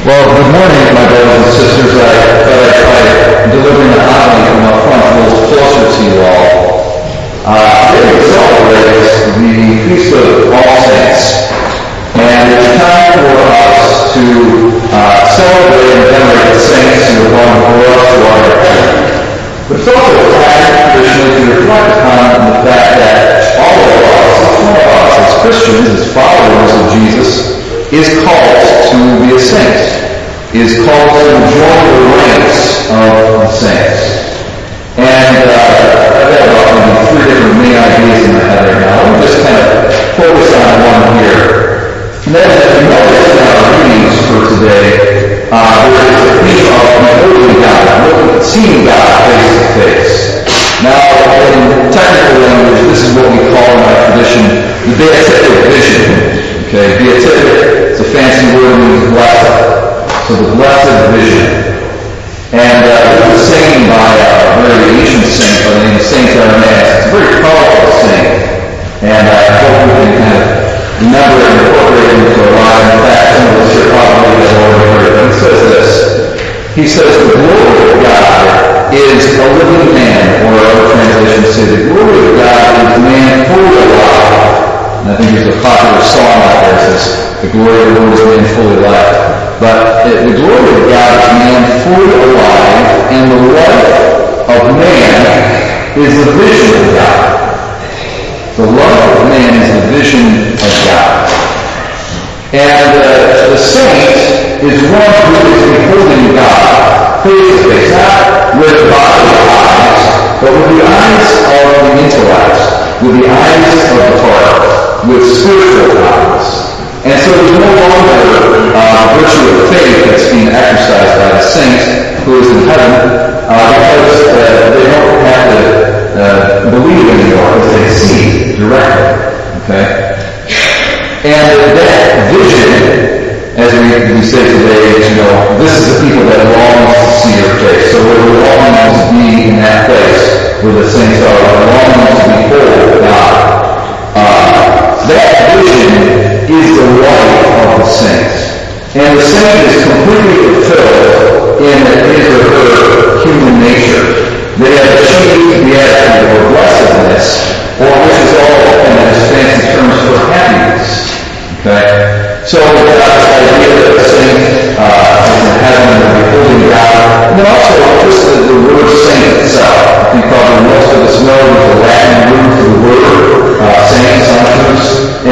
Well, good morning, my brothers and sisters. I thought I'd try delivering the homily from up front a little closer to you all. Uh, today we celebrate the Feast of All Saints. And it's time for us to uh, celebrate and venerate the saints who have gone before us to our heaven. But it's also time, traditionally, to reflect upon the fact that all of us, one of us, as Christians, as followers of Jesus, is called to be a saint, is called to join the ranks of the saints. And uh, I've got about three different main ideas in my head right now. Me just kind of focus on one here. And that is that you notice in our readings for today, uh, there is a theme of beholding God, seeing God face to face. Now, in technical language, this is what we call in our tradition the beatific vision. Okay, beatific, says, the glory of God is a living man, or other translations say the glory of God is man fully alive. And I think there's a popular song out there that says, the glory of the Lord is man fully alive. But the glory of God is man fully alive, and the life of man is the vision of God. The love of man is the vision of God. And uh, the saint is one who is beholding God face to face, not with bodily eyes, but with the eyes of the intellect, with the eyes of the heart, with spiritual eyes. And so there's no longer uh, virtue of faith that's being exercised by the saint who is in heaven uh, because uh, they don't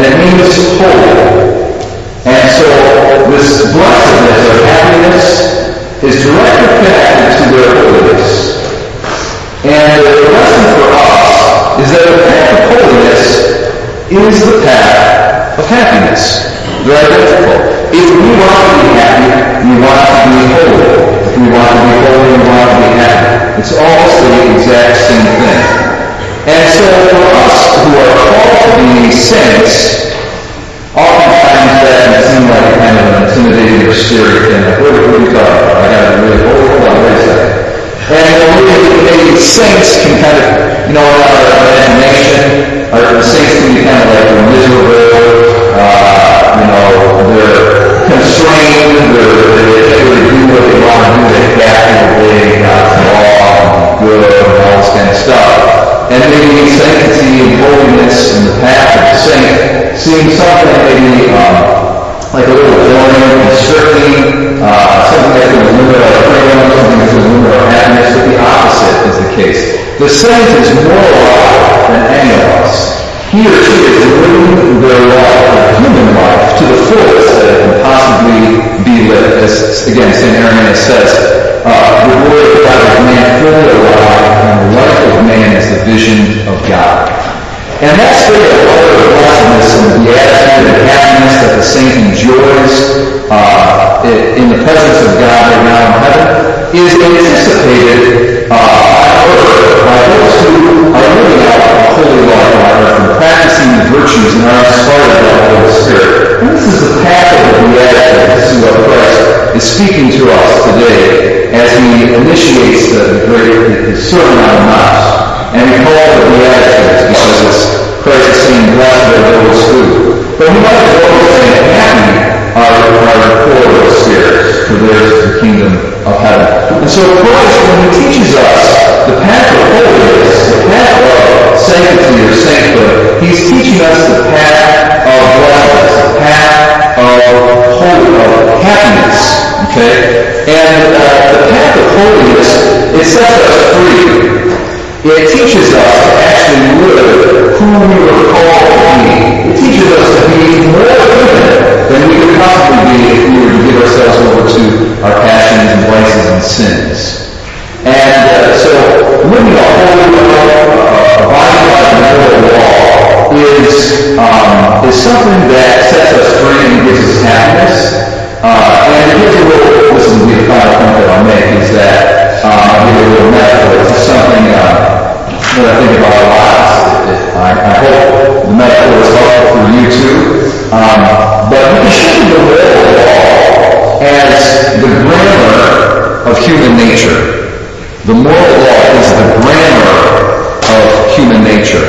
and it means holy. And so this blessedness or happiness is directly connected to their holiness. And the lesson for us is that the path of holiness is the path of happiness. They're. If we want to be happy, we want to be holy. If we want to be holy, we want to be happy. It's almost the exact same thing. And so for us who are called to be saints, oftentimes that can seem like kind of an intimidating or scary thing. Like, what, are you talking about? I gotta really, hold, on, wait a second. And know, really, maybe saints can kind of, you know, in our imagination, our saints can be kind of like miserable, uh, you know, they're constrained, they're, they can't seems something maybe um, like a little boring, constricting, uh, something that can limit our freedom, something that can limit our happiness, but the opposite is the case. The saint is more alive than any of us. He or she is living their life, their human life, to the fullest that it can possibly be lived. As, again, St. Irenaeus says, uh, the glory of God man fully alive, and the life of man is the vision of God. And that's really a level of blessedness and the beatitude and happiness that the saint enjoys uh, in the presence of God right now in heaven is anticipated uh, by those who And uh, the path of holiness, it sets us free. It teaches us to actually live who we were called to be. It teaches us to be more human than we could possibly be if we were to give ourselves over to our passions and vices and sins. And uh, so living a holy life, uh, abiding by the moral law, is, um, is something that sets us free and gives us happiness. Uh, I'll make, is that uh, I'll give a little metaphor. It's just something uh, that I think about a lot. I, I hope the metaphor is helpful for you too. Um, but we can of the law as the grammar of human nature. The moral law is the grammar of human nature.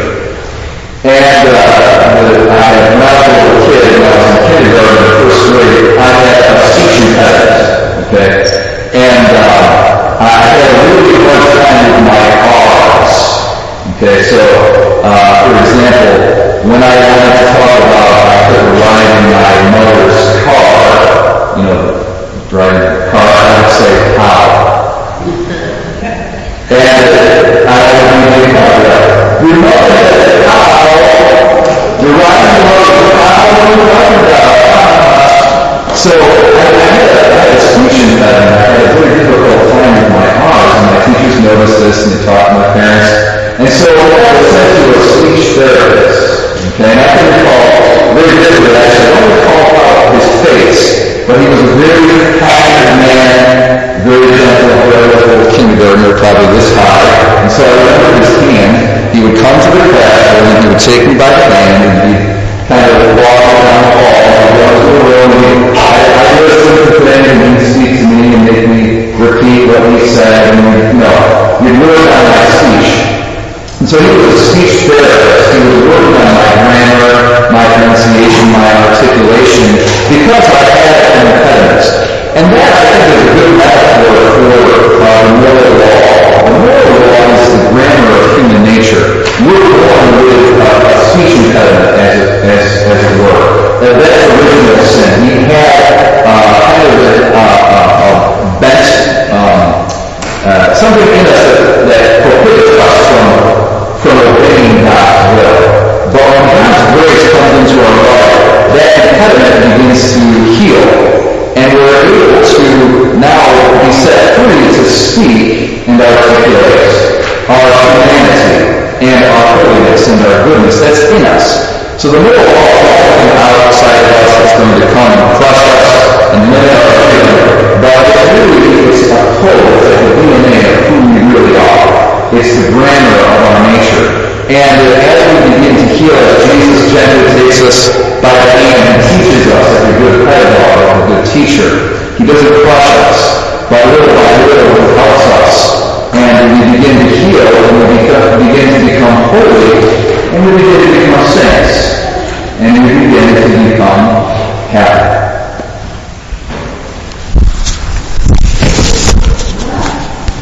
And uh, the, I had, when I a little kid, when I was in kindergarten in first grade, I had a speech impediment, okay? And uh, I had a really hard time with my R's, okay? So, uh, for example, when I wanted to talk about I could ride in my mother's car, you know, driving a car, I would say how. And I would be thinking about that. Your mother. You're riding the mother's about? So I, had a, Had a. I had a very difficult time with my R's, and my teachers noticed this, and they talked to my parents. And so I was sent to a speech therapist. Okay, and I can recall, very vividly, actually, I don't recall how his face, but he was a very kind man, very gentle, very little kindergartner, probably this high. And so I remember his hand. He would come to the classroom, and he would take me by the hand, and he'd kind of walk down the hall, Listened to and he'd speak to me, and make me repeat what he said, and know, you'd work on my speech. And so he was a speech therapist. He was working on my grammar, my pronunciation, my articulation, because I had an impediment. And that, I think, is a good metaphor for uh, moral law. The moral law is the grammar of human nature. We're born with uh, a speech impediment, as it, as, as it were. And that's original sin.